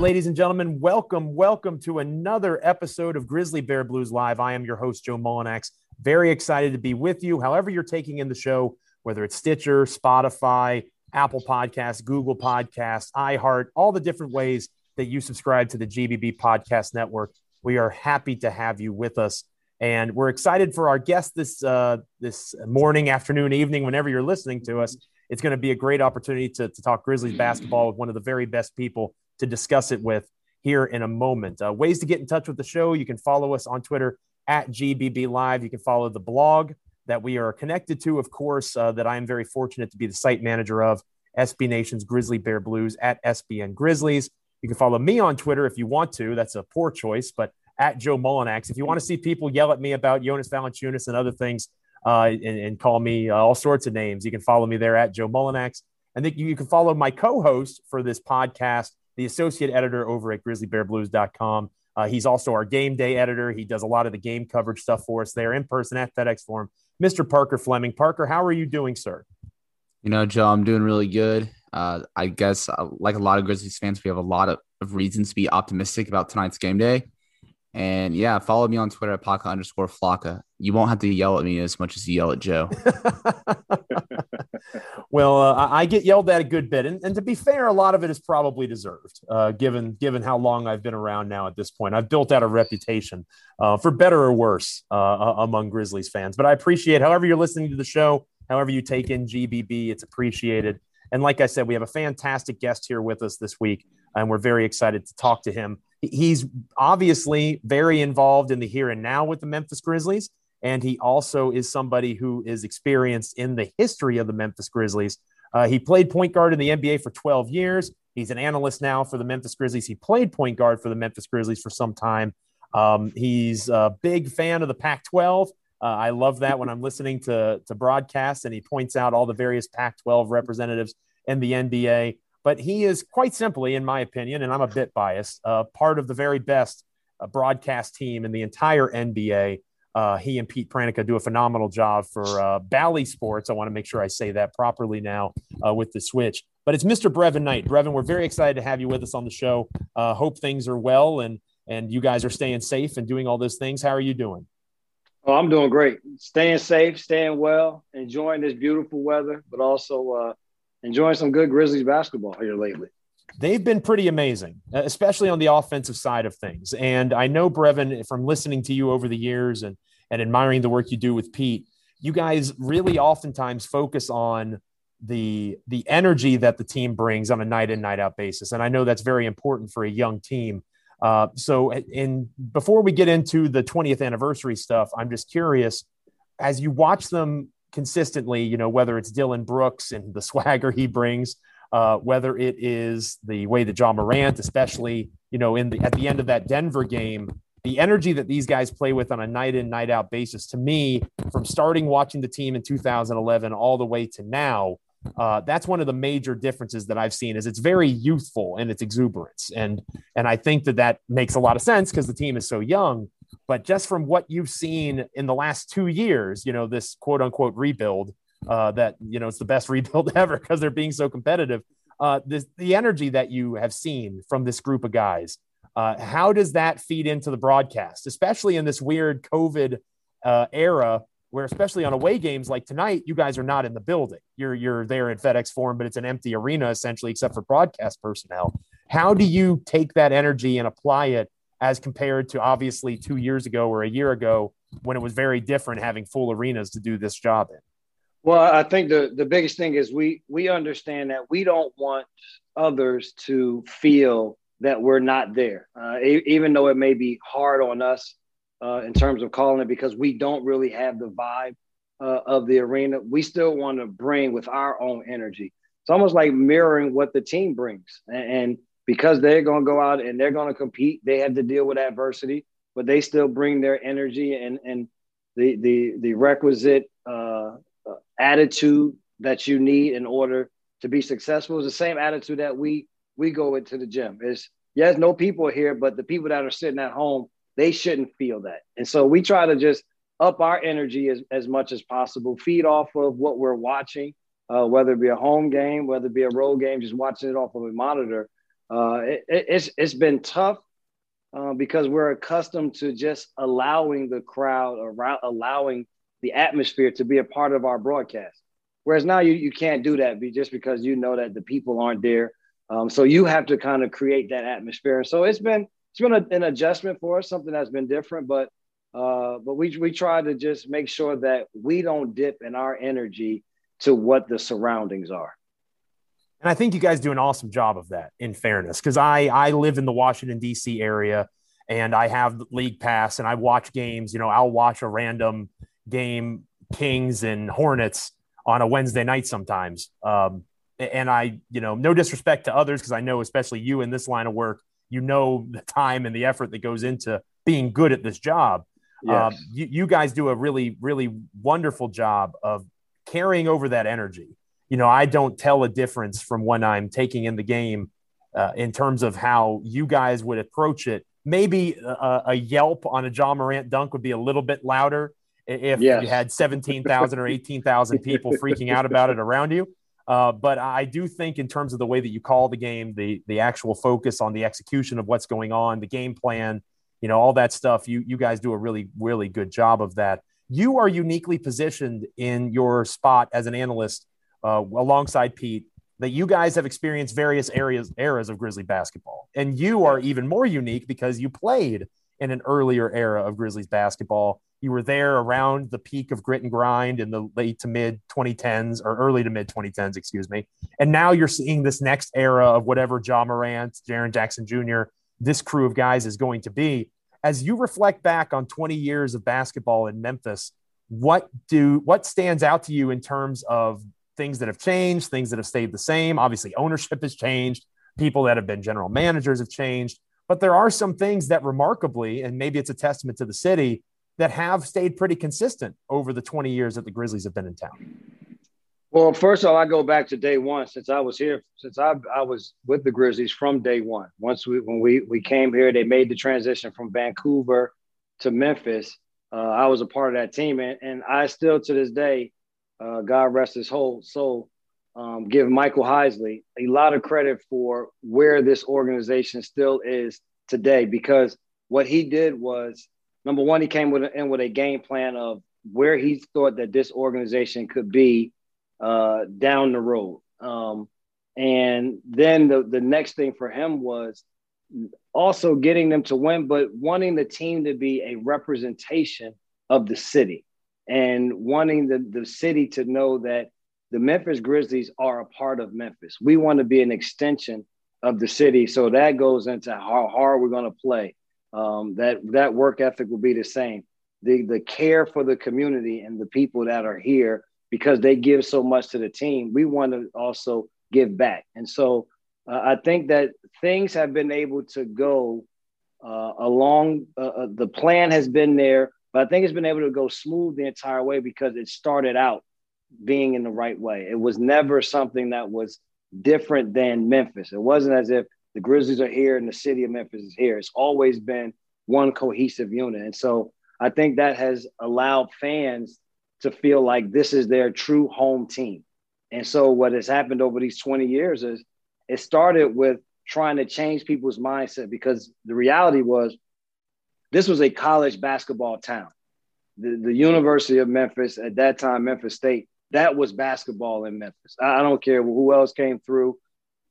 right, ladies and gentlemen, welcome, welcome to another episode of Grizzly Bear Blues Live. I am your host, Joe Mullinax. Very excited to be with you. However, you're taking in the show, whether it's Stitcher, Spotify, Apple Podcasts, Google Podcasts, iHeart, all the different ways that you subscribe to the GBB Podcast Network. We are happy to have you with us, and we're excited for our guest this uh, this morning, afternoon, evening, whenever you're listening to us. It's going to be a great opportunity to, to talk Grizzlies basketball with one of the very best people to discuss it with here in a moment. Uh, ways to get in touch with the show you can follow us on Twitter at GBB Live. You can follow the blog that we are connected to, of course, uh, that I am very fortunate to be the site manager of SB Nation's Grizzly Bear Blues at SBN Grizzlies. You can follow me on Twitter if you want to. That's a poor choice, but at Joe Mullinax. If you want to see people yell at me about Jonas Valanciunas and other things uh, and, and, call me uh, all sorts of names, you can follow me there at Joe Mullinax. And then you can follow my co-host for this podcast, the associate editor over at grizzlybearblues.com. Uh, he's also our game day editor. He does a lot of the game coverage stuff for us there in person at FedEx Forum. Mr. Parker Fleming. Parker, how are you doing, sir? You know, Joe, I'm doing really good. Uh, I guess, uh, like a lot of Grizzlies fans, we have a lot of, of reasons to be optimistic about tonight's game day. And yeah, follow me on Twitter at Paka underscore Flocka. You won't have to yell at me as much as you yell at Joe. well, uh, I get yelled at a good bit, and, and, to be fair, a lot of it is probably deserved, uh, given given how long I've been around now. At this point, I've built out a reputation, uh, for better or worse, uh, among Grizzlies fans. But I appreciate, however you're listening to the show, however you take in GBB, it's appreciated. And like I said, we have a fantastic guest here with us this week, and we're very excited to talk to him. He's obviously very involved in the here and now with the Memphis Grizzlies. And he also is somebody who is experienced in the history of the Memphis Grizzlies. Uh, he played point guard in the NBA for 12 years. He's an analyst now for the Memphis Grizzlies. He played point guard for the Memphis Grizzlies for some time. Um, he's a big fan of the Pac 12. Uh, I love that when I'm listening to, to broadcasts and he points out all the various Pac 12 representatives in the NBA. But he is quite simply, in my opinion, and I'm a bit biased, uh, part of the very best uh, broadcast team in the entire NBA. Uh, he and Pete Pranica do a phenomenal job for uh, Bally Sports. I want to make sure I say that properly now uh, with the switch. But it's Mr. Brevin Knight. Brevin, we're very excited to have you with us on the show. Uh, hope things are well and and you guys are staying safe and doing all those things. How are you doing? Oh, I'm doing great. Staying safe, staying well, enjoying this beautiful weather, but also uh, enjoying some good Grizzlies basketball here lately. They've been pretty amazing, especially on the offensive side of things. And I know, Brevin, from listening to you over the years and, and admiring the work you do with Pete, you guys really oftentimes focus on the the energy that the team brings on a night in night out basis and i know that's very important for a young team uh, so in before we get into the 20th anniversary stuff i'm just curious as you watch them consistently you know whether it's dillon brooks and the swagger he brings uh, whether it is the way that Ja Morant, especially you know in the at the end of that Denver game, the energy that these guys play with on a night in night out basis. To me, from starting watching the team in 2011 all the way to now, uh, that's one of the major differences that I've seen. Is it's very youthful in its exuberance, and and I think that that makes a lot of sense because the team is so young. But just from what you've seen in the last two years, you know, this quote unquote rebuild, uh, that you know it's the best rebuild ever because they're being so competitive. Uh, this, the energy that you have seen from this group of guys, uh, how does that feed into the broadcast, especially in this weird COVID uh, era, where especially on away games like tonight, you guys are not in the building. You're you're there at FedEx Forum, but it's an empty arena essentially, except for broadcast personnel. How do you take that energy and apply it as compared to obviously two years ago or a year ago when it was very different having full arenas to do this job in? Well, I think the the biggest thing is we we understand that we don't want others to feel that we're not there, uh, even though it may be hard on us uh, in terms of calling it because we don't really have the vibe uh, of the arena. We still want to bring with our own energy. It's almost like mirroring what the team brings, and, and because they're going to go out and they're going to compete, they have to deal with adversity, but they still bring their energy and and the the the requisite uh, attitude that you need in order to be successful is the same attitude that we we go into the gym. Is yes, no people here, but the people that are sitting at home, they shouldn't feel that. And so we try to just up our energy as, as much as possible, feed off of what we're watching, uh, whether it be a home game, whether it be a road game, just watching it off of a monitor. uh, it, it's it's been tough uh, because we're accustomed to just allowing the crowd or allowing the atmosphere to be a part of our broadcast. Whereas now you, you can't do that just because you know that the people aren't there. Um, so you have to kind of create that atmosphere. And So it's been it's been a, an adjustment for us, something that's been different, but uh, but we we try to just make sure that we don't dip in our energy to what the surroundings are. And I think you guys do an awesome job of that, in fairness, because I I live in the Washington D.C. area and I have league pass and I watch games. You know, I'll watch a random game, Kings and Hornets, on a Wednesday night sometimes. Um, and I, you know, no disrespect to others because I know, especially you in this line of work, you know the time and the effort that goes into being good at this job. Yes. Um, you, you guys do a really, really wonderful job of carrying over that energy you know, I don't tell a difference from when I'm taking in the game uh, in terms of how you guys would approach it. Maybe a, a, yelp on a Ja Morant dunk would be a little bit louder if yes. you had 17,000 or 18,000 people freaking out about it around you. Uh, but I do think, in terms of the way that you call the game, the the actual focus on the execution of what's going on, the game plan, you know, all that stuff, you you guys do a really really good job of that. You are uniquely positioned in your spot as an analyst uh, alongside Pete that you guys have experienced various areas eras of Grizzly basketball, and you are even more unique because you played in an earlier era of Grizzlies basketball. You were there around the peak of grit and grind in the late to mid 2010s or early to mid 2010s, excuse me. And now you're seeing this next era of whatever Ja Morant, Jaren Jackson Jr., this crew of guys is going to be. As you reflect back on 20 years of basketball in Memphis, what do what stands out to you in terms of things that have changed, things that have stayed the same. Obviously, ownership has changed. People that have been general managers have changed. But there are some things that remarkably, and maybe it's a testament to the city, that have stayed pretty consistent over the 20 years that the Grizzlies have been in town. Well, first of all, I go back to day one since I was here, since I, I was with the Grizzlies from day one. Once we when we we came here, they made the transition from Vancouver to Memphis. Uh, I was a part of that team, and, and I still to this day uh, God rest his whole soul, um, give Michael Heisley a lot of credit for where this organization still is today because what he did was number one, he came with in with a game plan of where he thought that this organization could be uh, down the road. Um, and then the, the next thing for him was also getting them to win, but wanting the team to be a representation of the city and wanting the, the city to know that the Memphis Grizzlies are a part of Memphis. We want to be an extension of the city. So that goes into how hard we're going to play. Um, that that work ethic will be the same. The the care for the community and the people that are here because they give so much to the team. We want to also give back. And so uh, I think that things have been able to go uh, along. Uh, uh the plan has been there but I think it's been able to go smooth the entire way because it started out being in the right way. It was never something that was different than Memphis. It wasn't as if the Grizzlies are here and the city of Memphis is here. It's always been one cohesive unit. And so I think that has allowed fans to feel like this is their true home team. And so what has happened over these 20 years is it started with trying to change people's mindset because the reality was this was a college basketball town. The, the University of Memphis at that time, Memphis State, that was basketball in Memphis. I, I don't care who else came through.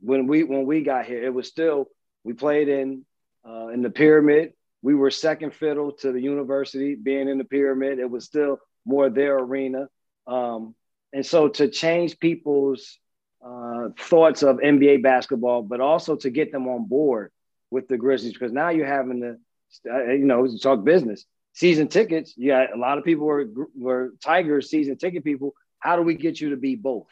When we when we got here, it was still we played in uh, in the pyramid. We were second fiddle to the university being in the pyramid. It was still more their arena. Um, and so to change people's uh, thoughts of NBA basketball, but also to get them on board with the Grizzlies, because now you're having to uh, you know, talk business. Season tickets, yeah, a lot of people were were Tigers season ticket people. How do we get you to be both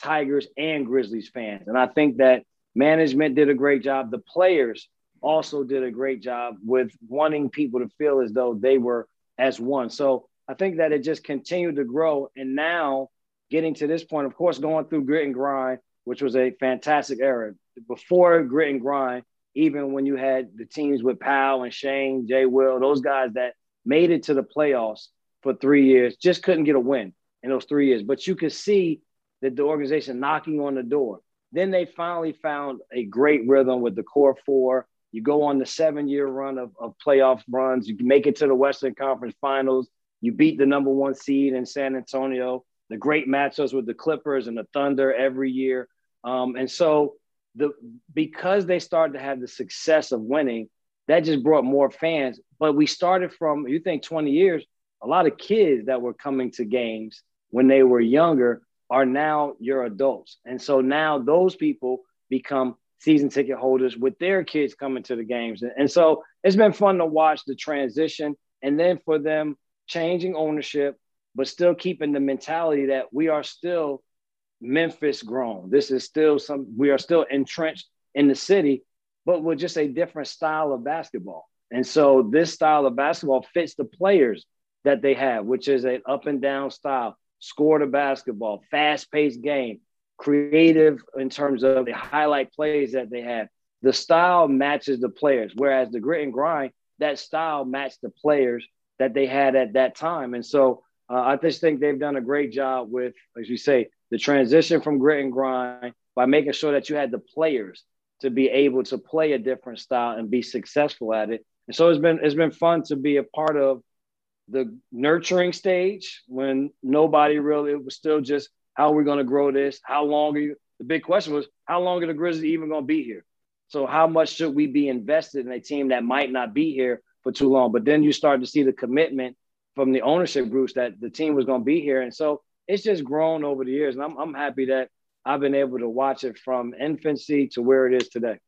Tigers and Grizzlies fans? And I think that management did a great job. The players also did a great job with wanting people to feel as though they were as one. So I think that it just continued to grow. And now getting to this point, of course, going through grit and grind, which was a fantastic era. Before grit and grind, even when you had the teams with Pau and Shane, Jay Will, those guys that made it to the playoffs for three years, just couldn't get a win in those three years. But you could see that the organization knocking on the door. then they finally found a great rhythm with the core four. You go on the seven year run of, of playoff runs. You make it to the Western Conference Finals. You beat the number one seed in San Antonio. The great matchups with the Clippers and the Thunder every year. Um, and so the because they started to have the success of winning, that just brought more fans. But we started from you think 20 years, a lot of kids that were coming to games when they were younger are now your adults. And so now those people become season ticket holders with their kids coming to the games. And so it's been fun to watch the transition and then for them changing ownership, but still keeping the mentality that we are still Memphis grown. This is still some, we are still entrenched in the city, but with just a different style of basketball. And so this style of basketball fits the players that they have, which is an up and down style, score the basketball, fast paced game, creative in terms of the highlight plays that they have. The style matches the players, whereas the grit and grind, that style matched the players that they had at that time. And so uh, I just think they've done a great job with, as you say, the transition from grit and grind by making sure that you had the players to be able to play a different style and be successful at it. And so it's been it's been fun to be a part of the nurturing stage when nobody really it was still just how we're we going to grow this? How long are you? The big question was how long are the Grizzlies even going to be here? So how much should we be invested in a team that might not be here for too long? But then you start to see the commitment from the ownership groups that the team was going to be here, and so it's just grown over the years. And I'm I'm happy that I've been able to watch it from infancy to where it is today.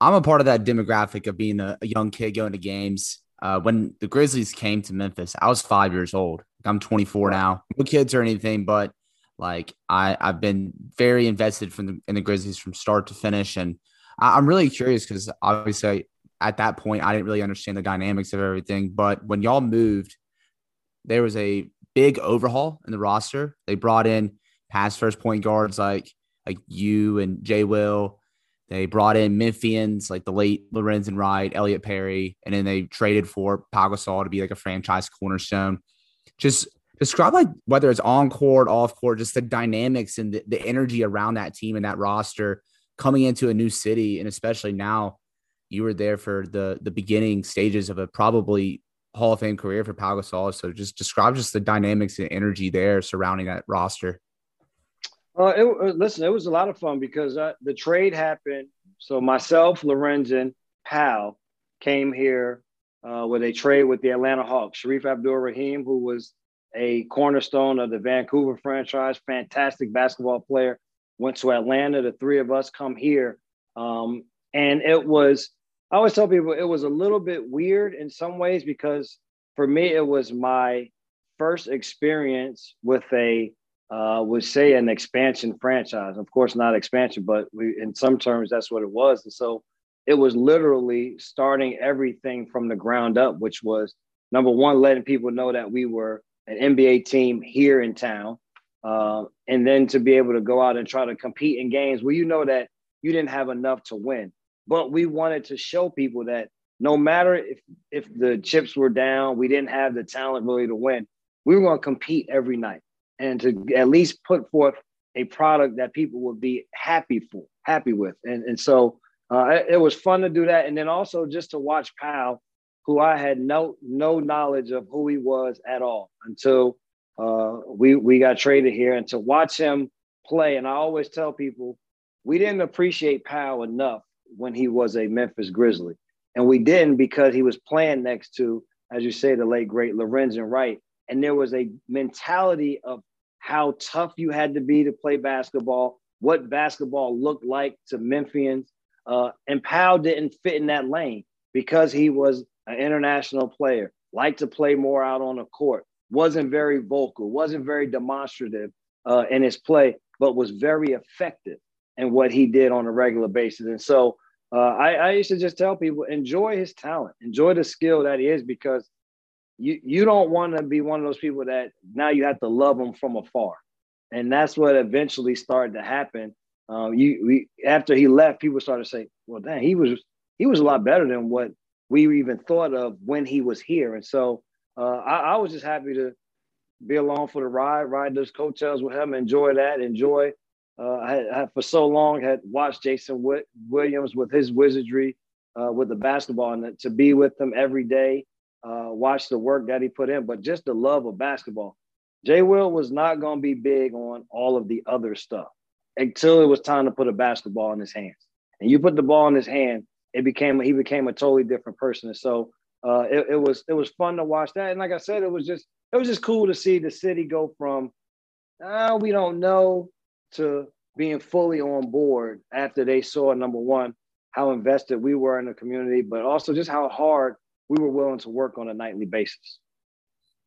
I'm a part of that demographic of being a young kid going to games uh, when the Grizzlies came to Memphis, I was five years old. I'm 24 now. No kids or anything, but like I, I've been very invested from the, in the Grizzlies from start to finish, and I, am really curious because obviously at that point I didn't really understand the dynamics of everything. But when y'all moved, there was a big overhaul in the roster. They brought in past first point guards like like you and Jay Will. They brought in Memphians like the late Lorenzen Wright, Elliot Perry, and then they traded for Pau Gasol to be like a franchise cornerstone. Just describe like whether it's on court, off court, just the dynamics and the, the energy around that team and that roster coming into a new city, and especially now you were there for the the beginning stages of a probably Hall of Fame career for Pau Gasol. So just describe just the dynamics and energy there surrounding that roster. Uh, it, uh, listen, it was a lot of fun because the trade happened. So myself, Lorenzen, Pau came here uh, with a trade with the Atlanta Hawks. Shareef Abdur-Rahim, who was a cornerstone of the Vancouver franchise, fantastic basketball player, went to Atlanta. The three of us come here. Um, and it was, I always tell people it was a little bit weird in some ways because for me, it was my first experience with a uh, would say an expansion franchise. Of course, not expansion, but we, in some terms, that's what it was. And so it was literally starting everything from the ground up, which was number one, letting people know that we were an NBA team here in town. Uh, and then to be able to go out and try to compete in games where you know that you didn't have enough to win. But we wanted to show people that no matter if, if the chips were down, we didn't have the talent really to win, we were going to compete every night and to at least put forth a product that people would be happy for, happy with. And, and so uh, it, was fun to do that. And then also just to watch Pau, who I had no no knowledge of who he was at all until uh, we we got traded here, and to watch him play. And I always tell people we didn't appreciate Pau enough when he was a Memphis Grizzly, and we didn't because he was playing next to, as you say, the late great Lorenzen Wright, and there was a mentality of how tough you had to be to play basketball, what basketball looked like to Memphians. Uh, and Pau didn't fit in that lane because he was an international player, liked to play more out on the court, wasn't very vocal, wasn't very demonstrative uh, in his play, but was very effective in what he did on a regular basis. And so uh, I, I used to just tell people enjoy his talent, enjoy the skill that he is, because you you don't want to be one of those people that now you have to love them from afar, and that's what eventually started to happen. Um, you we after he left, people started to say, "Well, dang, he was he was a lot better than what we even thought of when he was here." And so uh, I, I was just happy to be along for the ride, ride those coattails with him, enjoy that, enjoy Uh, I, had, I for so long had watched Jason Williams with his wizardry uh, with the basketball, and to be with him every day, uh, watch the work that he put in, but just the love of basketball. Jay Will was not going to be big on all of the other stuff until it was time to put a basketball in his hands. And you put the ball in his hand, it became he became a totally different person. And so uh, it, it was it was fun to watch that. And like I said, it was just it was just cool to see the city go from ah, we don't know to being fully on board after they saw number one how invested we were in the community, but also just how hard we were willing to work on a nightly basis.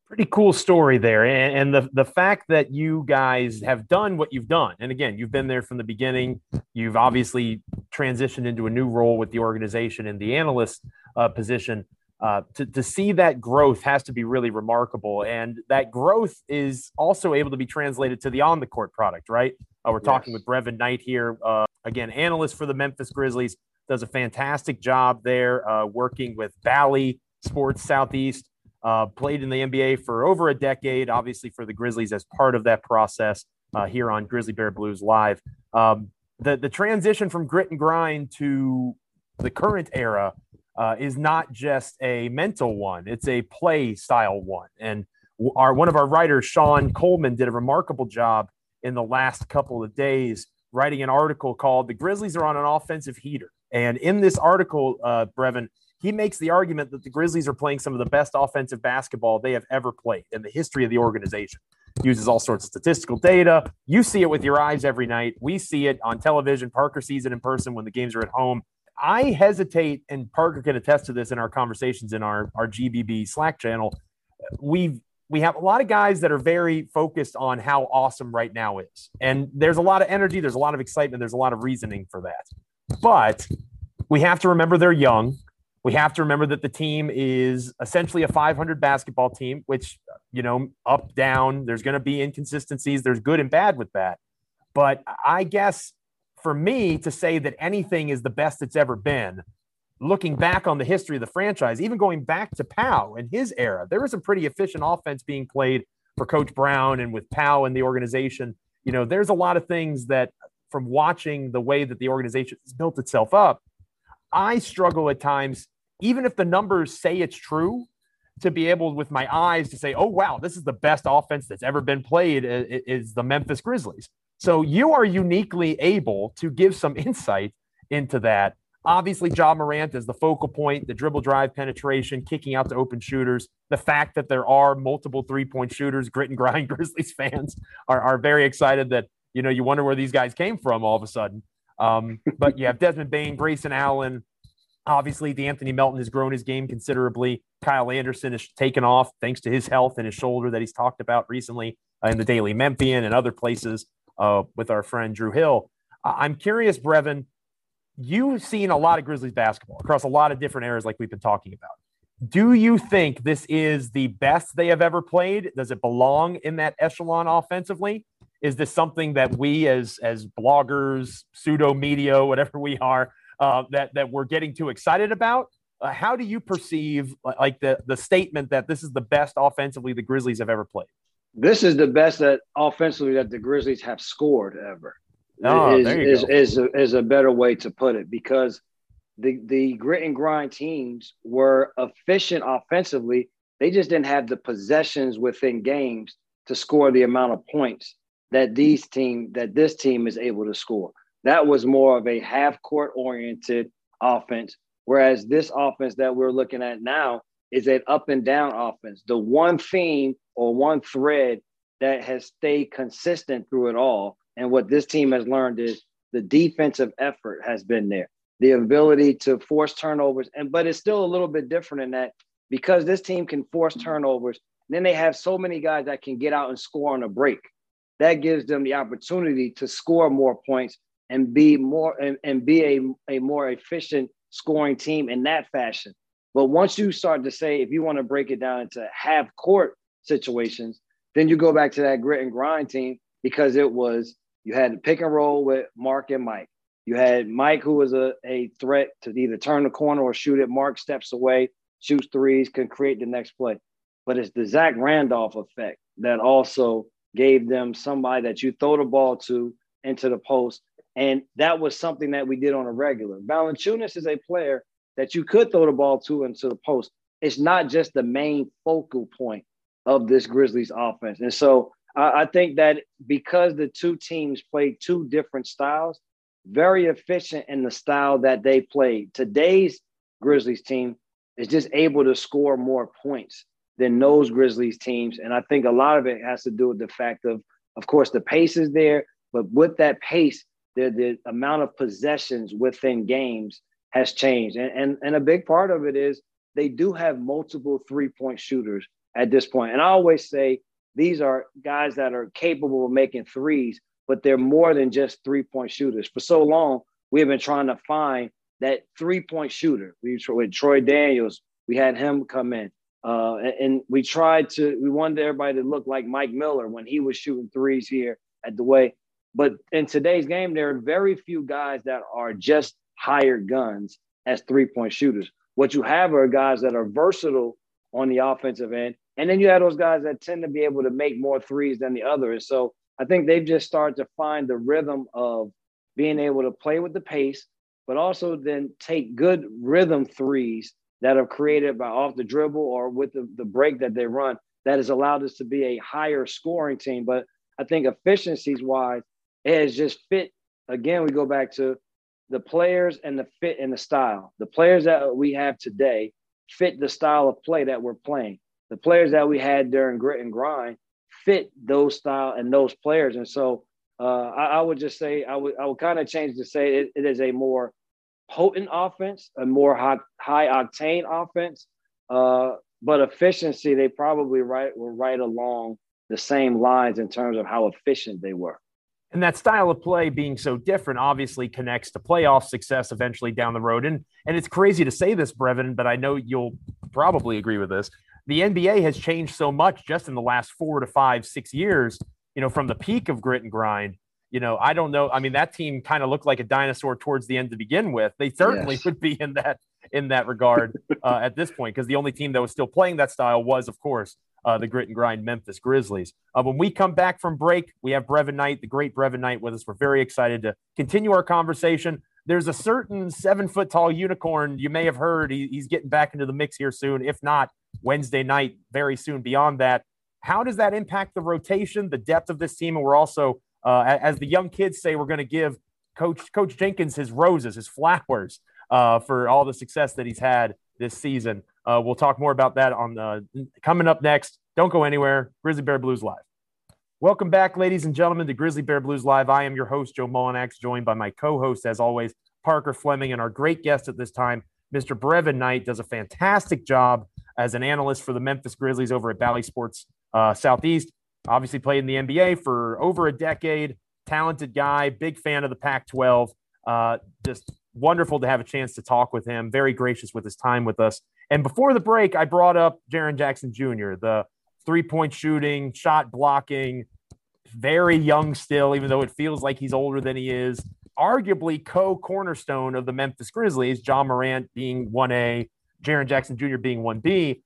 Pretty cool story there. And, and, the, the fact that you guys have done what you've done. And again, you've been there from the beginning. You've obviously transitioned into a new role with the organization in the analyst uh, position. Uh, to, to see that growth has to be really remarkable. And that growth is also able to be translated to the on the court product, right? Uh, we're yes. talking with Brevin Knight here, uh, again, analyst for the Memphis Grizzlies, does a fantastic job there uh, working with Bally Sports Southeast. Uh, played in the NBA for over a decade, obviously for the Grizzlies as part of that process uh, here on Grizzly Bear Blues Live. Um, the, the transition from grit and grind to the current era uh, is not just a mental one, it's a play style one. And our one of our writers, Sean Coleman, did a remarkable job in the last couple of days writing an article called The Grizzlies Are on an Offensive Heater. And in this article, uh, Brevin, he makes the argument that the Grizzlies are playing some of the best offensive basketball they have ever played in the history of the organization. Uses all sorts of statistical data. You see it with your eyes every night. We see it on television. Parker sees it in person when the games are at home. I hesitate, and Parker can attest to this in our conversations in our, our GBB Slack channel. We've we have a lot of guys that are very focused on how awesome right now is. And there's a lot of energy, there's a lot of excitement, there's a lot of reasoning for that. But we have to remember they're young. We have to remember that the team is essentially a 500 basketball team, which, you know, up, down, there's going to be inconsistencies. There's good and bad with that. But I guess for me to say that anything is the best it's ever been, looking back on the history of the franchise, even going back to Pau and his era, there was a pretty efficient offense being played for Coach Brown and with Pau and the organization. You know, there's a lot of things that from watching the way that the organization has built itself up, I struggle at times even if the numbers say it's true, to be able with my eyes to say, oh, wow, this is the best offense that's ever been played is the Memphis Grizzlies. So you are uniquely able to give some insight into that. Obviously, Ja Morant is the focal point, the dribble drive penetration, kicking out to open shooters. The fact that there are multiple three point shooters, grit and grind Grizzlies fans are, are very excited that, you know, you wonder where these guys came from all of a sudden. Um, but you have Desmond Bane, Grayson Allen, Obviously, De'Anthony Melton has grown his game considerably. Kyle Anderson has taken off thanks to his health and his shoulder that he's talked about recently uh, in the Daily Memphian and other places uh, with our friend Drew Hill. I'm curious, Brevin, you've seen a lot of Grizzlies basketball across a lot of different eras, like we've been talking about. Do you think this is the best they have ever played? Does it belong in that echelon offensively? Is this something that we, as as bloggers, pseudo media, whatever we are, uh, that that we're getting too excited about. Uh, how do you perceive like the the statement that this is the best offensively the Grizzlies have ever played? This is the best that offensively that the Grizzlies have scored ever. Oh, is, there you is, go. is, a, is a better way to put it because the the grit and grind teams were efficient offensively. They just didn't have the possessions within games to score the amount of points that these team that this team is able to score. That was more of a half court oriented offense. Whereas this offense that we're looking at now is an up and down offense. The one theme or one thread that has stayed consistent through it all. And what this team has learned is the defensive effort has been there, the ability to force turnovers. And but it's still a little bit different in that because this team can force turnovers, then they have so many guys that can get out and score on a break. That gives them the opportunity to score more points and be more and, and be a, a more efficient scoring team in that fashion. But once you start to say, if you want to break it down into half court situations, then you go back to that grit and grind team because it was you had to pick and roll with Mark and Mike. You had Mike, who was a, a threat to either turn the corner or shoot it. Mark steps away, shoots threes, can create the next play. But it's the Zach Randolph effect that also gave them somebody that you throw the ball to into the post. And that was something that we did on a regular. Valanciunas is a player that you could throw the ball to into the post. It's not just the main focal point of this Grizzlies offense. And so I, I think that because the two teams played two different styles, very efficient in the style that they played. Today's Grizzlies team is just able to score more points than those Grizzlies teams. And I think a lot of it has to do with the fact of, of course, the pace is there, but with that pace, the, the amount of possessions within games has changed. And, and, and a big part of it is they do have multiple three point shooters at this point. And I always say these are guys that are capable of making threes, but they're more than just three point shooters. For so long, we have been trying to find that three point shooter. We with Troy Daniels, we had him come in. Uh, and, and, we tried to, we wanted everybody to look like Mike Miller when he was shooting threes here at the way. But in today's game, there are very few guys that are just hired guns as three point shooters. What you have are guys that are versatile on the offensive end. And then you have those guys that tend to be able to make more threes than the others. So I think they've just started to find the rhythm of being able to play with the pace, but also then take good rhythm threes that are created by off the dribble or with the, the break that they run that has allowed us to be a higher scoring team. But I think efficiencies wise, it has just fit. Again, we go back to the players and the fit and the style. The players that we have today fit the style of play that we're playing. The players that we had during grit and grind fit those style and those players. And so uh, I, I, would just say I would I would kind of change to say it, it is a more potent offense, a more high, high octane offense. Uh, but efficiency, they probably right were right along the same lines in terms of how efficient they were. And that style of play being so different obviously connects to playoff success eventually down the road. And and it's crazy to say this, Brevin, but I know you'll probably agree with this. The NBA has changed so much just in the last four to five, six years, you know, from the peak of grit and grind you know, I don't know. I mean, that team kind of looked like a dinosaur towards the end to begin with. They certainly yes. would be in that in that regard uh, at this point because the only team that was still playing that style was, of course, uh, the grit and grind Memphis Grizzlies. Uh, when we come back from break, we have Brevin Knight, the great Brevin Knight, with us. We're very excited to continue our conversation. There's a certain seven foot tall unicorn you may have heard. He, he's getting back into the mix here soon. If not, Wednesday night, very soon beyond that. How does that impact the rotation, the depth of this team? And we're also uh, as the young kids say, we're going to give Coach Coach Jenkins his roses, his flowers uh, for all the success that he's had this season. Uh, we'll talk more about that on the coming up next. Don't go anywhere. Grizzly Bear Blues Live. Welcome back, ladies and gentlemen, to Grizzly Bear Blues Live. I am your host, Joe Mullinax, joined by my co-host, as always, Parker Fleming, and our great guest at this time, Mr. Brevin Knight, does a fantastic job as an analyst for the Memphis Grizzlies over at Bally Sports uh, Southeast obviously played in the NBA for over a decade. Talented guy, big fan of the Pac 12. Uh, just wonderful to have a chance to talk with him. Very gracious with his time with us. And before the break, I brought up Jaren Jackson Jr., the three point shooting, shot blocking, very young still, even though it feels like he's older than he is. Arguably co cornerstone of the Memphis Grizzlies, Ja Morant being 1A, Jaren Jackson Jr. being 1B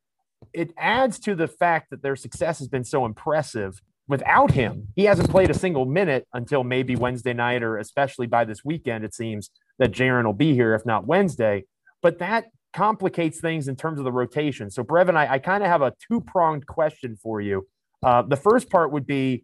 it adds to the fact that their success has been so impressive. Without him, he hasn't played a single minute until maybe Wednesday night, or especially by this weekend. It seems that Jaren will be here, if not Wednesday. But that complicates things in terms of the rotation. So, Brevin, I, I kind of have a two pronged question for you. Uh, the first part would be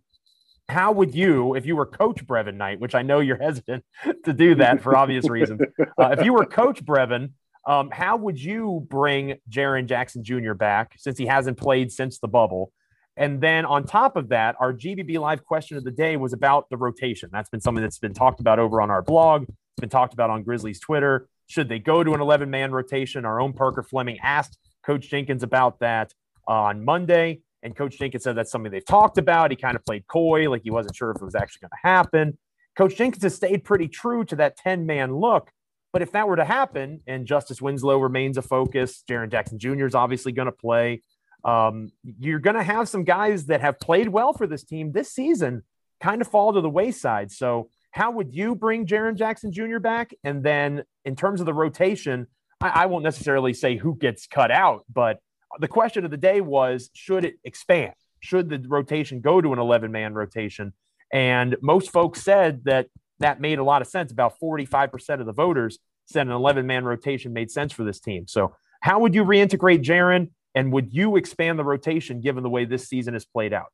how would you, if you were Coach Brevin Knight, which I know you're hesitant to do that for obvious reasons, uh, if you were Coach Brevin, um, how would you bring Jaren Jackson Jr. back since he hasn't played since the bubble? And then on top of that, our GBB live question of the day was about the rotation. That's been something that's been talked about over on our blog. It's been talked about on Grizzlies Twitter. Should they go to an 11 man rotation? Our own Parker Fleming asked Coach Jenkins about that on Monday. And Coach Jenkins said that's something they've talked about. He kind of played coy, like he wasn't sure if it was actually going to happen. Coach Jenkins has stayed pretty true to that 10 man look. But if that were to happen and Justice Winslow remains a focus, Jaren Jackson Jr. is obviously going to play. Um, you're going to have some guys that have played well for this team this season kind of fall to the wayside. So, how would you bring Jaren Jackson Jr. back? And then, in terms of the rotation, I, I won't necessarily say who gets cut out, but the question of the day was should it expand? Should the rotation go to an 11 man rotation? And most folks said that that made a lot of sense. About 45% of the voters said an 11 man rotation made sense for this team. So, how would you reintegrate Jaren? And would you expand the rotation given the way this season has played out?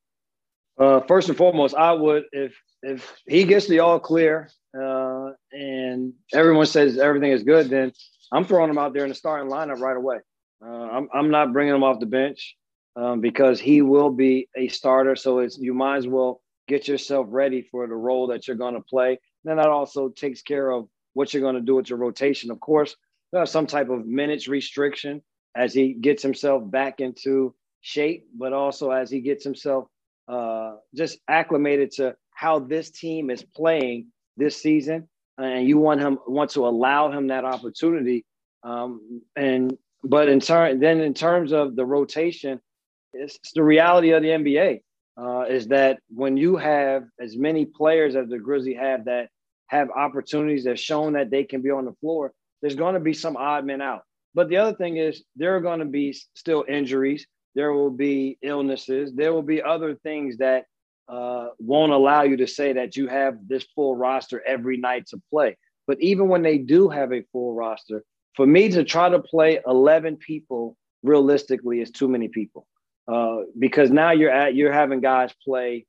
Uh, first and foremost, I would if if he gets the all clear uh, and everyone says everything is good, then I'm throwing him out there in the starting lineup right away. Uh, I'm I'm not bringing him off the bench um, because he will be a starter. So it's you might as well get yourself ready for the role that you're going to play. Then that also takes care of what you're going to do with your rotation. Of course, there's some type of minutes restriction as he gets himself back into shape, but also as he gets himself uh, just acclimated to how this team is playing this season, and you want him want to allow him that opportunity. Um, and but in turn, then in terms of the rotation, it's, it's the reality of the NBA uh, is that when you have as many players as the Grizzlies have that have opportunities that shown that they can be on the floor, there's going to be some odd men out. But the other thing is there are going to be still injuries. There will be illnesses. There will be other things that uh, won't allow you to say that you have this full roster every night to play. But even when they do have a full roster, for me to try to play 11 people realistically is too many people uh, because now you're at you're having guys play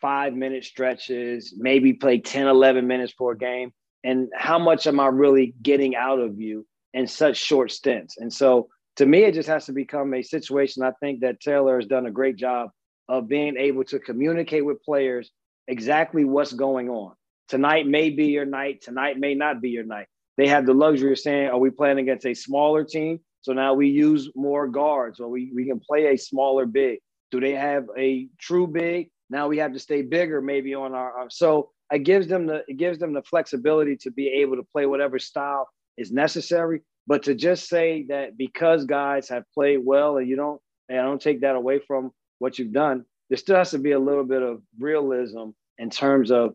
five minute stretches, maybe play 10, 11 minutes for a game. And how much am I really getting out of you in such short stints? And so to me, it just has to become a situation. I think that Taylor has done a great job of being able to communicate with players exactly what's going on. Tonight may be your night. Tonight may not be your night. They have the luxury of saying, are we playing against a smaller team? So now we use more guards or we, we can play a smaller big. Do they have a true big? Now we have to stay bigger maybe on our, our so it gives them the it gives them the flexibility to be able to play whatever style is necessary. But to just say that because guys have played well and you don't and I don't take that away from what you've done, there still has to be a little bit of realism in terms of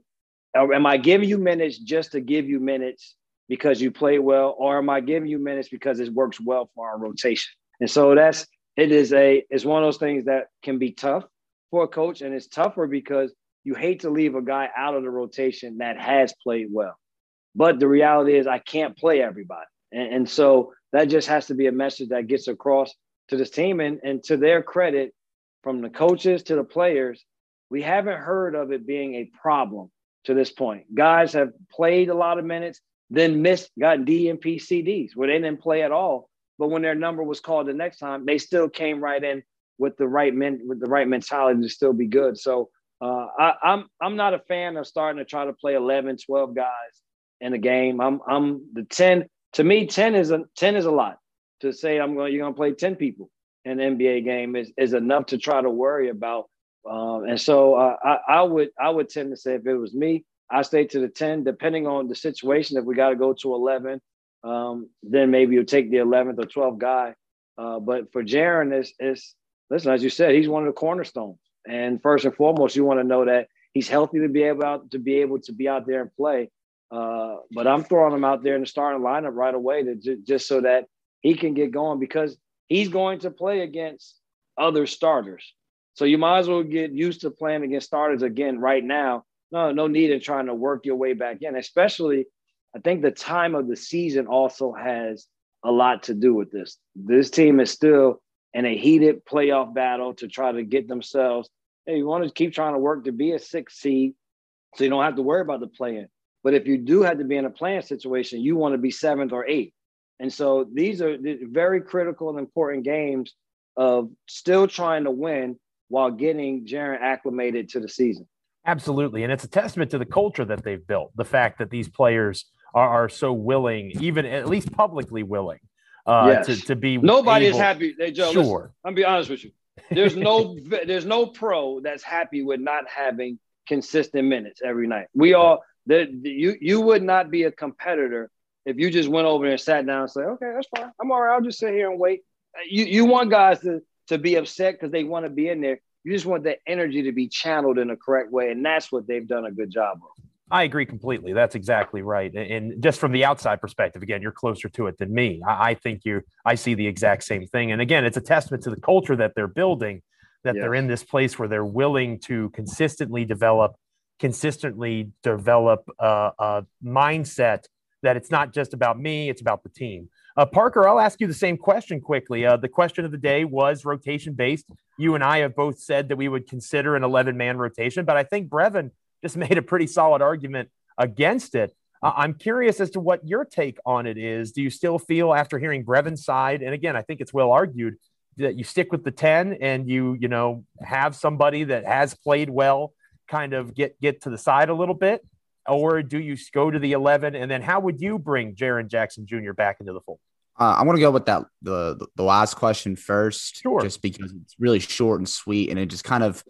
am I giving you minutes just to give you minutes because you play well, or am I giving you minutes because it works well for our rotation? And so that's it is a it's one of those things that can be tough for a coach, and it's tougher because you hate to leave a guy out of the rotation that has played well. But the reality is I can't play everybody. And, and so that just has to be a message that gets across to this team. And, and to their credit, from the coaches to the players, we haven't heard of it being a problem to this point. Guys have played a lot of minutes, then missed, got DNP CDs where they didn't play at all. But when their number was called the next time, they still came right in with the right men with the right mentality to still be good. So uh, I, I'm I'm not a fan of starting to try to play 11, 12 guys in a game. I'm I'm the 10. To me, 10 is a 10 is a lot. To say I'm going, you're going to play 10 people in an NBA game is is enough to try to worry about. Um, and so uh, I, I would I would tend to say if it was me, I stay to the 10, depending on the situation. If we got to go to 11, um, then maybe you'll take the 11th or 12th guy. Uh, but for Jaren, it's, it's, listen, as you said, he's one of the cornerstones. And first and foremost, you want to know that he's healthy to be able out, to be able to be out there and play. Uh, but I'm throwing him out there in the starting lineup right away to j- just so that he can get going because he's going to play against other starters. So you might as well get used to playing against starters again right now no, no need in trying to work your way back in. Especially, I think the time of the season also has a lot to do with this. This team is still in a heated playoff battle to try to get themselves. Hey, you want to keep trying to work to be a six seed, so you don't have to worry about the play-in. But if you do have to be in a play-in situation, you want to be seventh or eighth. And so these are very critical and important games of still trying to win while getting Jaren acclimated to the season. Absolutely. And it's a testament to the culture that they've built. The fact that these players are, are so willing, even at least publicly willing, uh, yes. to, to be. Nobody able, is happy. Hey, Joe, sure. Listen, I'm be honest with you. There's no there's no pro that's happy with not having consistent minutes every night. We all the, you you would not be a competitor if you just went over there and sat down and say, okay, that's fine. I'm all right. I'll just sit here and wait. You you want guys to to be upset because they want to be in there. You just want that energy to be channeled in a correct way. And that's what they've done a good job of. I agree completely. That's exactly right. And just from the outside perspective, again, you're closer to it than me. I think you, I see the exact same thing. And again, it's a testament to the culture that they're building, that yes. they're in this place where they're willing to consistently develop consistently develop a, a mindset that it's not just about me, it's about the team. Uh, Parker, I'll ask you the same question quickly. Uh, the question of the day was rotation based. You and I have both said that we would consider an 11 man rotation, but I think Brevin just made a pretty solid argument against it. Uh, I'm curious as to what your take on it is. Do you still feel after hearing Brevin's side, and again, I think it's well argued that you stick with the 10 and you, you know, have somebody that has played well kind of get get to the side a little bit? Or do you go to the 11? And then how would you bring Jaren Jackson Jr. back into the fold? Uh, I want to go with that the the last question first, sure. just because it's really short and sweet, and it just kind of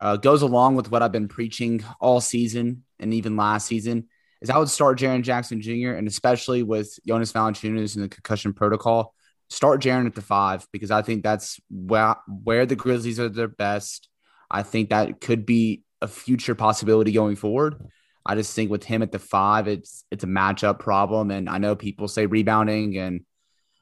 uh, goes along with what I've been preaching all season and even last season. Is I would start Jaren Jackson Jr. and especially with Jonas Valanciunas in the concussion protocol, start Jaren at the five because I think that's where where the Grizzlies are their best. I think that could be a future possibility going forward. I just think with him at the five, it's it's a matchup problem, and I know people say rebounding, and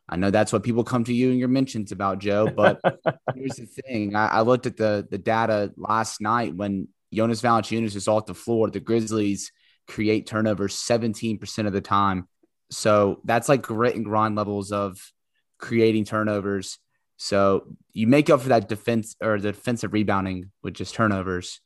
I know that's what people come to you in your mentions about, Joe. But here's the thing: I, I, looked at the the data last night when Jonas Valanciunas is off the floor. The Grizzlies create turnovers 17% of the time, so that's like grit and grind levels of creating turnovers. So you make up for that defense or the defensive rebounding with just turnovers.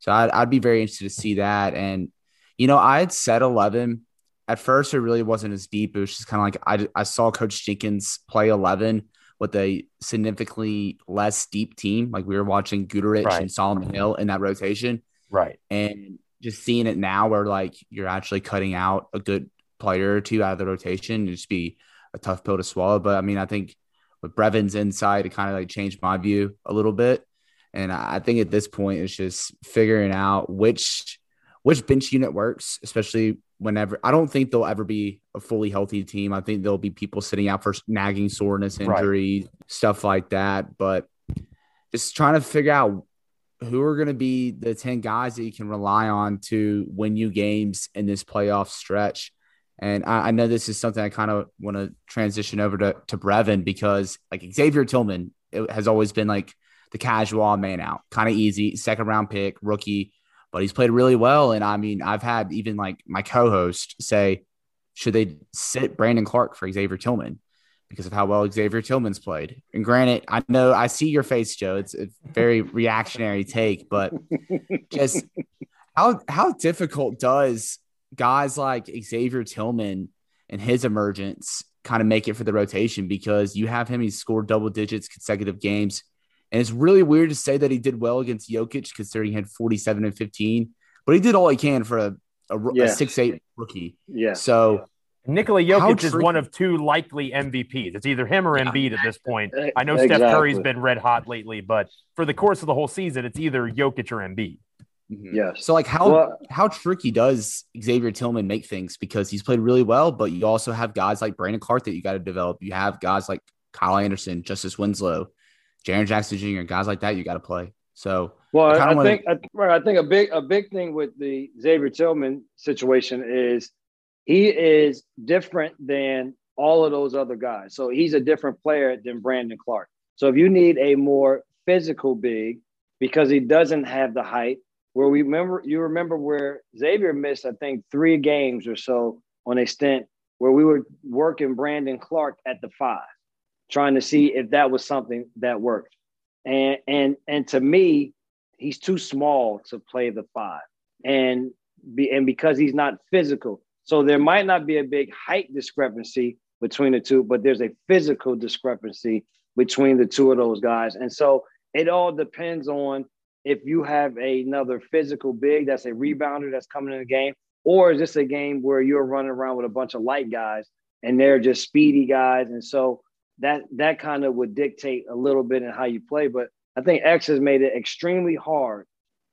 So I'd, I'd be very interested to see that. And, you know, I had said 11. At first, it really wasn't as deep. It was just kind of like I, I saw Coach Jenkins play 11 with a significantly less deep team. Like we were watching Guduric right. and Solomon Hill in that rotation. Right. And just seeing it now where like you're actually cutting out a good player or two out of the rotation, it'd just be a tough pill to swallow. But I mean, I think with Brevin's insight, it kind of like changed my view a little bit. And I think at this point, it's just figuring out which which bench unit works, especially whenever I don't think they'll ever be a fully healthy team. I think there'll be people sitting out for nagging soreness, injury, right. stuff like that. But just trying to figure out who are going to be the 10 guys that you can rely on to win you games in this playoff stretch. And I, I know this is something I kind of want to transition over to, to Brevin because like Xavier Tillman has always been like the casual man out, kind of easy, second round pick, rookie, but he's played really well. And I mean, I've had even like my co-host say, should they sit Brandon Clarke for Xavier Tillman because of how well Xavier Tillman's played? And granted, I know I see your face, Joe. It's a very reactionary take, but just how how difficult does guys like Xavier Tillman and his emergence kind of make it for the rotation because you have him, he's scored double digits consecutive games. And it's really weird to say that he did well against Jokic, considering he had 47 and 15, but he did all he can for a, a, yeah. a six eight rookie. Yeah. So Nikola Jokic is one of two likely MVPs. It's either him or Embiid at this point. I know exactly. Steph Curry's been red hot lately, but for the course of the whole season, it's either Jokic or Embiid. Mm-hmm. Yes. So like how well, how tricky does Xavier Tillman make things because he's played really well, but you also have guys like Brandon Clarke that you got to develop. You have guys like Kyle Anderson, Justice Winslow, Jaren Jackson Jr., guys like that you got to play. So well, I, I wanna... think I, I think a big a big thing with the Xavier Tillman situation is he is different than all of those other guys. So he's a different player than Brandon Clarke. So if you need a more physical big because he doesn't have the height, where we remember you remember where Xavier missed, I think, three games or so on a stint where we were working Brandon Clarke at the five, trying to see if that was something that worked. And and and to me, he's too small to play the five. And be and because he's not physical. So there might not be a big height discrepancy between the two, but there's a physical discrepancy between the two of those guys. And so it all depends on if you have another physical big that's a rebounder that's coming in the game, or is this a game where you're running around with a bunch of light guys and they're just speedy guys? And so that that kind of would dictate a little bit in how you play. But I think X has made it extremely hard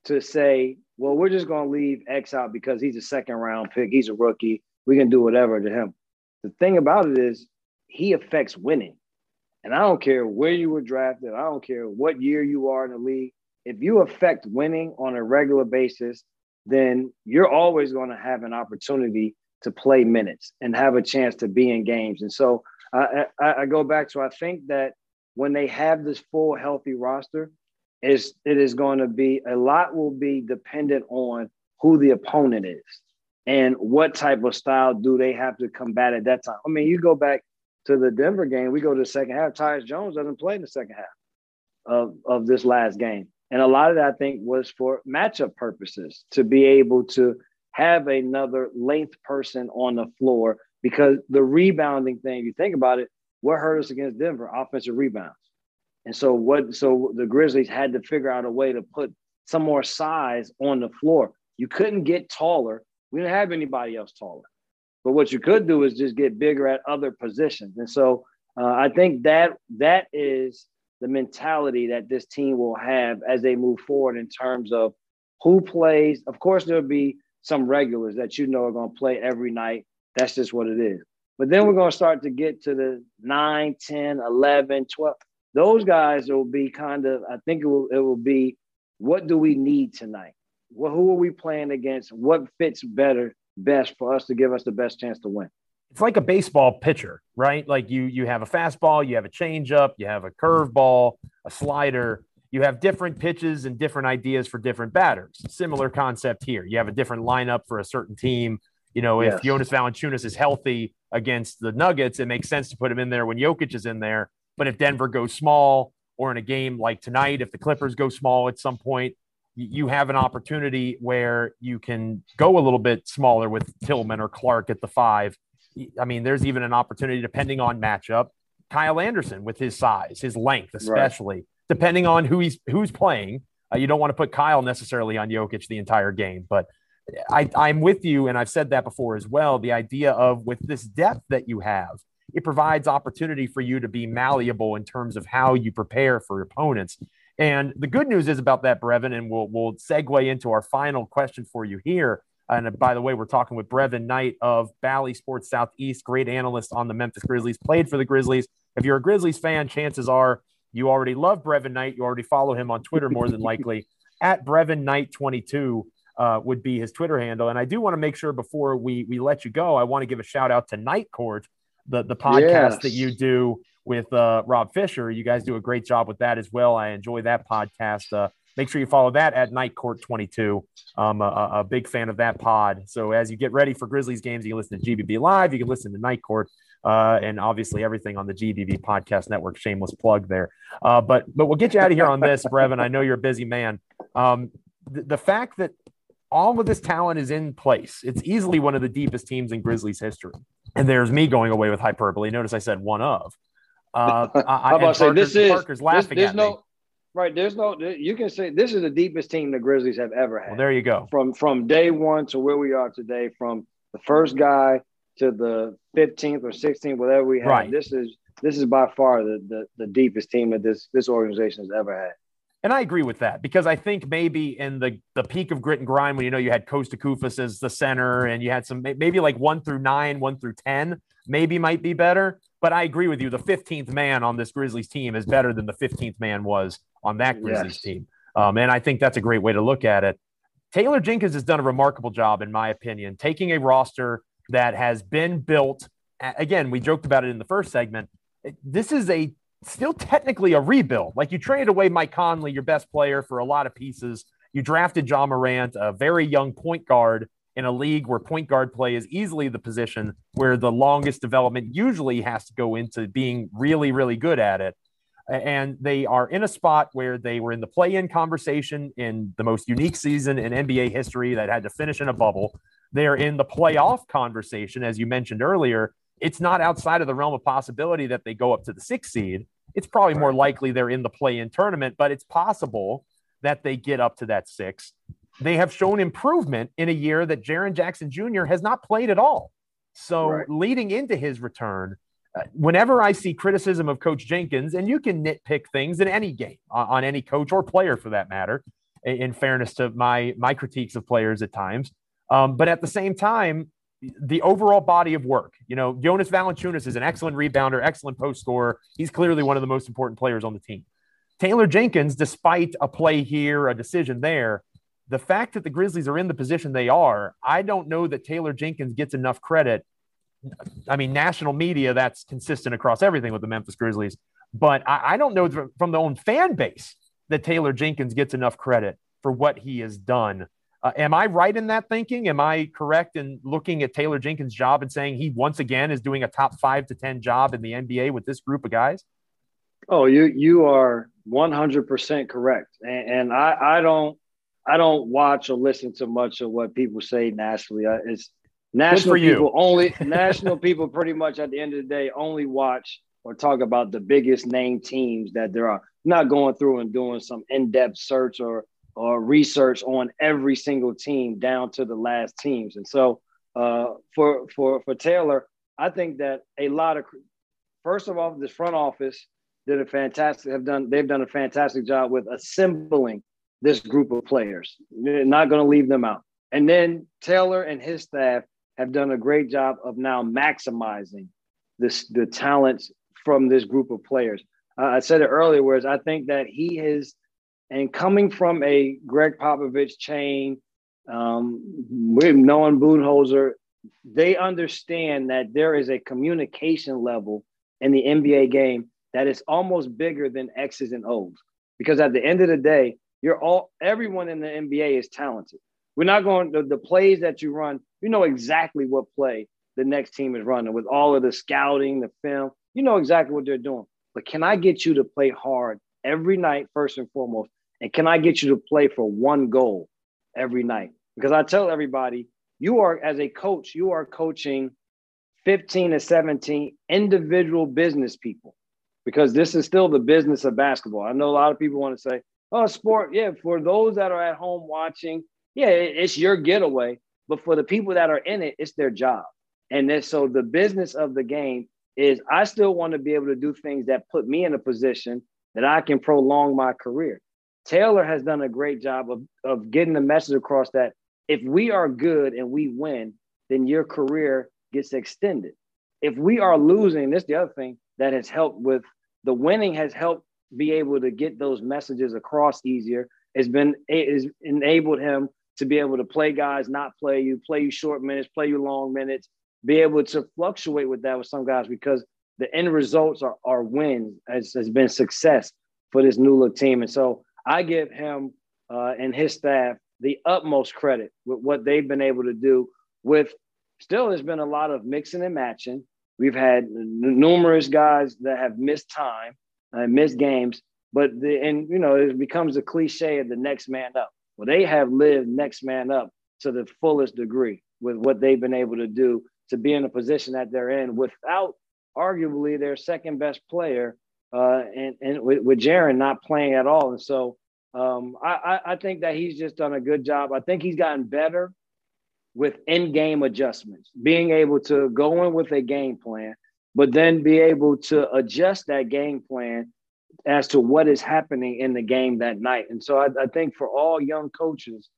to say, well, we're just going to leave X out because he's a second round pick. He's a rookie. We can do whatever to him. The thing about it is, he affects winning. And I don't care where you were drafted. I don't care what year you are in the league if you affect winning on a regular basis, then you're always going to have an opportunity to play minutes and have a chance to be in games. And so I, I, I go back to I think that when they have this full healthy roster, is it is going to be a lot will be dependent on who the opponent is and what type of style do they have to combat at that time. I mean, you go back to the Denver game, we go to the second half. Tyus Jones doesn't play in the second half of, of this last game. And a lot of that, I think, was for matchup purposes to be able to have another length person on the floor because the rebounding thing, if you think about it, what hurt us against Denver? Offensive rebounds. And so what so the Grizzlies had to figure out a way to put some more size on the floor. You couldn't get taller. We didn't have anybody else taller. But what you could do is just get bigger at other positions. And so uh, I think that that is the mentality that this team will have as they move forward in terms of who plays. Of course, there'll be some regulars that you know are going to play every night. That's just what it is. But then we're going to start to get to the 9, 10, 11, 12. Those guys will be kind of, I think it will, it will be what do we need tonight? Well, who are we playing against? What fits better, best for us to give us the best chance to win? it's like a baseball pitcher, right? Like you you have a fastball, you have a changeup, you have a curveball, a slider. You have different pitches and different ideas for different batters. Similar concept here. You have a different lineup for a certain team. You know, if yes. Jonas Valanciunas is healthy against the Nuggets, it makes sense to put him in there when Jokic is in there. But if Denver goes small, or in a game like tonight, if the Clippers go small at some point, you have an opportunity where you can go a little bit smaller with Tillman or Clarke at the five I mean, there's even an opportunity depending on matchup. Kyle Anderson with his size, his length, especially right. depending on who he's who's playing. Uh, you don't want to put Kyle necessarily on Jokic the entire game, but I, I'm with you, and I've said that before as well. The idea of with this depth that you have, it provides opportunity for you to be malleable in terms of how you prepare for opponents. And the good news is about that, Brevin, and we'll we'll segue into our final question for you here. And by the way, we're talking with Brevin Knight of Bally Sports Southeast, great analyst on the Memphis Grizzlies, played for the Grizzlies. If you're a Grizzlies fan, chances are you already love Brevin Knight. You already follow him on Twitter more than likely. At Brevin Knight 22 uh, would be his Twitter handle. And I do want to make sure before we we let you go, I want to give a shout out to Night Court, the the podcast yes. that you do with uh, Rob Fisher. You guys do a great job with that as well. I enjoy that podcast. Uh, make sure you follow that at Night Court 22. I'm a, a, big fan of that pod. So as you get ready for Grizzlies games, you can listen to GBB Live, you can listen to Night Court, uh, and obviously everything on the GBB Podcast Network. Shameless plug there. Uh, but but we'll get you out of here on this, Brevin. I know you're a busy man. Um, the, the fact that all of this talent is in place, it's easily one of the deepest teams in Grizzlies history. And there's me going away with hyperbole. Notice I said one of. Uh, I, about say this is Parker's laughing this, at no, me. Right. There's no. You can say this is the deepest team the Grizzlies have ever had. Well, there you go. From from day one to where we are today, from the first guy to the 15th or 16th, whatever we have. Right. This is this is by far the, the the deepest team that this this organization has ever had. And I agree with that because I think maybe in the the peak of grit and grind, when you know you had Costa Koufos as the center and you had some maybe like one through nine, one through ten, maybe might be better. But I agree with you. The 15th man on this Grizzlies team is better than the 15th man was on that Grizzlies yes. team. Um, and I think that's a great way to look at it. Taylor Jenkins has done a remarkable job, in my opinion, taking a roster that has been built. Again, we joked about it in the first segment. This is a still technically a rebuild. Like you traded away Mike Conley, your best player, for a lot of pieces. You drafted Ja Morant, a very young point guard in a league where point guard play is easily the position where the longest development usually has to go into being really, really good at it and they are in a spot where they were in the play-in conversation in the most unique season in NBA history that had to finish in a bubble. They're in the playoff conversation, as you mentioned earlier. It's not outside of the realm of possibility that they go up to the sixth seed. It's probably more likely they're in the play-in tournament, but it's possible that they get up to that six. They have shown improvement in a year that Jaren Jackson Jr. has not played at all. So right. leading into his return, whenever I see criticism of Coach Jenkins, and you can nitpick things in any game on, on any coach or player for that matter, in, in, fairness to my my critiques of players at times. Um, but at the same time, the overall body of work, you know, Jonas Valanciunas is an excellent rebounder, excellent post scorer. He's clearly one of the most important players on the team. Taylor Jenkins, despite a play here, a decision there, the fact that the Grizzlies are in the position they are, I don't know that Taylor Jenkins gets enough credit I mean, national media, that's consistent across everything with the Memphis Grizzlies. But I, I don't know from the own fan base that Taylor Jenkins gets enough credit for what he has done. Uh, am I right in that thinking? Am I correct in looking at Taylor Jenkins' job and saying he once again is doing a top five to 10 job in the NBA with this group of guys? Oh, you you are 100% correct. And, and I, I don't I don't watch or listen to much of what people say nationally. It's national people only national people pretty much at the end of the day only watch or talk about the biggest name teams that there are. not going through and doing some in-depth search or or research on every single team down to the last teams. And so uh, for for for Taylor, I think that a lot of first of all, this front office did a fantastic have done they've done a fantastic job with assembling this group of players. They're not going to leave them out. And then Taylor and his staff have done a great job of now maximizing this the talents from this group of players. Uh, I said it earlier, whereas I think that he has, and coming from a Gregg Popovich chain, um, with knowing Budenholzer, they understand that there is a communication level in the NBA game that is almost bigger than X's and O's. Because at the end of the day, you're all everyone in the NBA is talented. We're not going the, the plays that you run, you know exactly what play the next team is running with all of the scouting, the film. You know exactly what they're doing. But can I get you to play hard every night, first and foremost? And can I get you to play for one goal every night? Because I tell everybody, you are, as a coach, you are coaching 15 to 17 individual business people because this is still the business of basketball. I know a lot of people want to say, oh, sport. Yeah, for those that are at home watching, yeah, it's your getaway. But for the people that are in it, it's their job. And then, so the business of the game is I still want to be able to do things that put me in a position that I can prolong my career. Taylor has done a great job of, of getting the message across that if we are good and we win, then your career gets extended. If we are losing, this the other thing that has helped with the winning has helped be able to get those messages across easier. It's been it has enabled him to be able to play guys, not play you, play you short minutes, play you long minutes, be able to fluctuate with that with some guys because the end results are, are wins, has, has been success for this new look team. And so I give him uh, and his staff the utmost credit with what they've been able to do with still there's been a lot of mixing and matching. We've had numerous guys that have missed time and missed games, but the, and you know it becomes a cliche of the next man up. Well, they have lived next man up to the fullest degree with what they've been able to do to be in a position that they're in without arguably their second best player uh, and, and with, with Jaren not playing at all. And so um, I, I think that he's just done a good job. I think he's gotten better with in-game adjustments, being able to go in with a game plan, but then be able to adjust that game plan as to what is happening in the game that night. And so I, I think for all young coaches,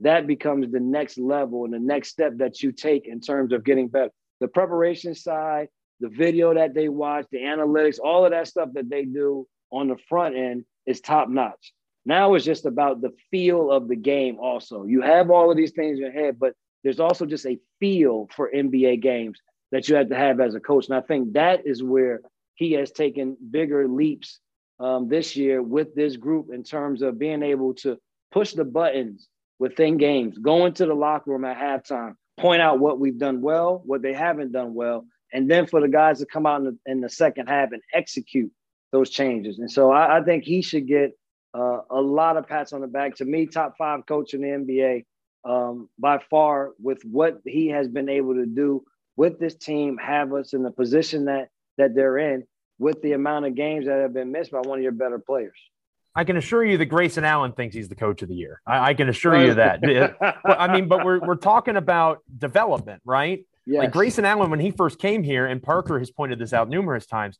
that becomes the next level and the next step that you take in terms of getting better. The preparation side, the video that they watch, the analytics, all of that stuff that they do on the front end is top notch. Now it's just about the feel of the game, also. You have all of these things in your head, but there's also just a feel for NBA games that you have to have as a coach. And I think that is where he has taken bigger leaps um, this year with this group in terms of being able to push the buttons within games, go into the locker room at halftime, point out what we've done well, what they haven't done well, and then for the guys to come out in the, in the second half and execute those changes. And so I, I think he should get uh, a lot of pats on the back. To me, top five coach in the NBA um, by far with what he has been able to do with this team, have us in the position that that they're in with the amount of games that have been missed by one of your better players. I can assure you that Grayson Allen thinks he's the coach of the year. I, I can assure you that. I mean, but we're, we're talking about development, right? Yes. Like Grayson Allen, when he first came here, and Parker has pointed this out numerous times,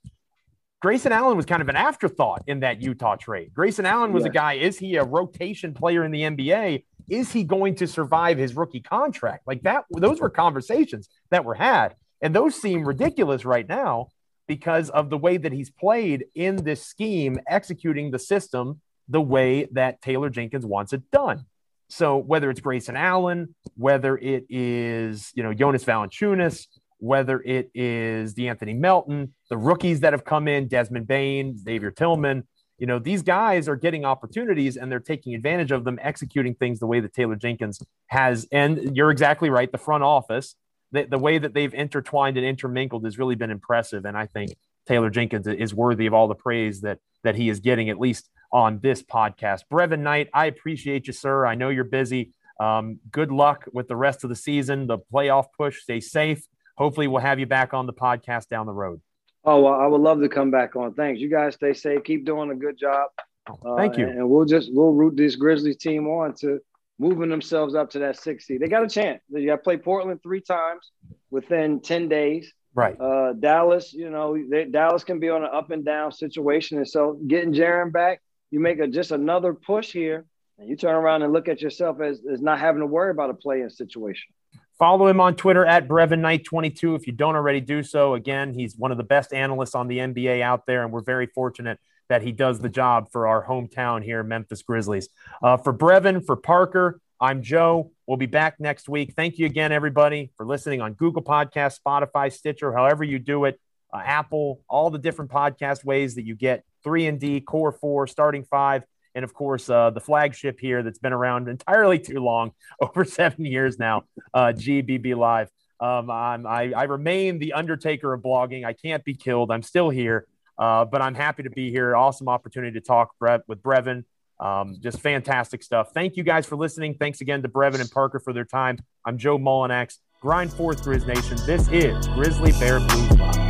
Grayson Allen was kind of an afterthought in that Utah trade. Grayson Allen was yes. a guy, is he a rotation player in the NBA? Is he going to survive his rookie contract? Like that, those were conversations that were had. And those seem ridiculous right now because of the way that he's played in this scheme, executing the system the way that Taylor Jenkins wants it done. So whether it's Grayson Allen, whether it is you know Jonas Valanciunas, whether it is the Anthony Melton, the rookies that have come in, Desmond Bane, Xavier Tillman, you know, these guys are getting opportunities and they're taking advantage of them, executing things the way that Taylor Jenkins has. And you're exactly right. The front office, the, the way that they've intertwined and intermingled has really been impressive. And I think Taylor Jenkins is worthy of all the praise that that he is getting, at least on this podcast. Brevin Knight, I appreciate you, sir. I know you're busy. Um, good luck with the rest of the season, the playoff push. Stay safe. Hopefully, we'll have you back on the podcast down the road. Oh, well, I would love to come back on. Thanks. You guys stay safe. Keep doing a good job. Uh, Thank you. And we'll just we'll root this Grizzlies team on to moving themselves up to that six seed. They got a chance. You got to play Portland three times within ten days. Right. Uh, Dallas, you know, they, Dallas can be on an up and down situation, and so getting Jaren back, you make a just another push here, and you turn around and look at yourself as, as not having to worry about a play-in situation. Follow him on Twitter at Brevin Knight 22 if you don't already do so. Again, he's one of the best analysts on the NBA out there, and we're very fortunate that he does the job for our hometown here, Memphis Grizzlies. Uh, for Brevin, for Parker, I'm Joe. We'll be back next week. Thank you again, everybody, for listening on Google Podcast, Spotify, Stitcher, however you do it, uh, Apple, all the different podcast ways that you get three and D, core four, starting five, and of course uh, the flagship here that's been around entirely too long, over seven years now, uh, GBB Live. Um, I, I remain the Undertaker of blogging. I can't be killed. I'm still here, uh, but I'm happy to be here. Awesome opportunity to talk Brett with Brevin. Um, just fantastic stuff. Thank you guys for listening. Thanks again to Brevin and Parker for their time. I'm Joe Mullinax. Grind forth, Grizz Nation. This is Grizzly Bear Blues Live.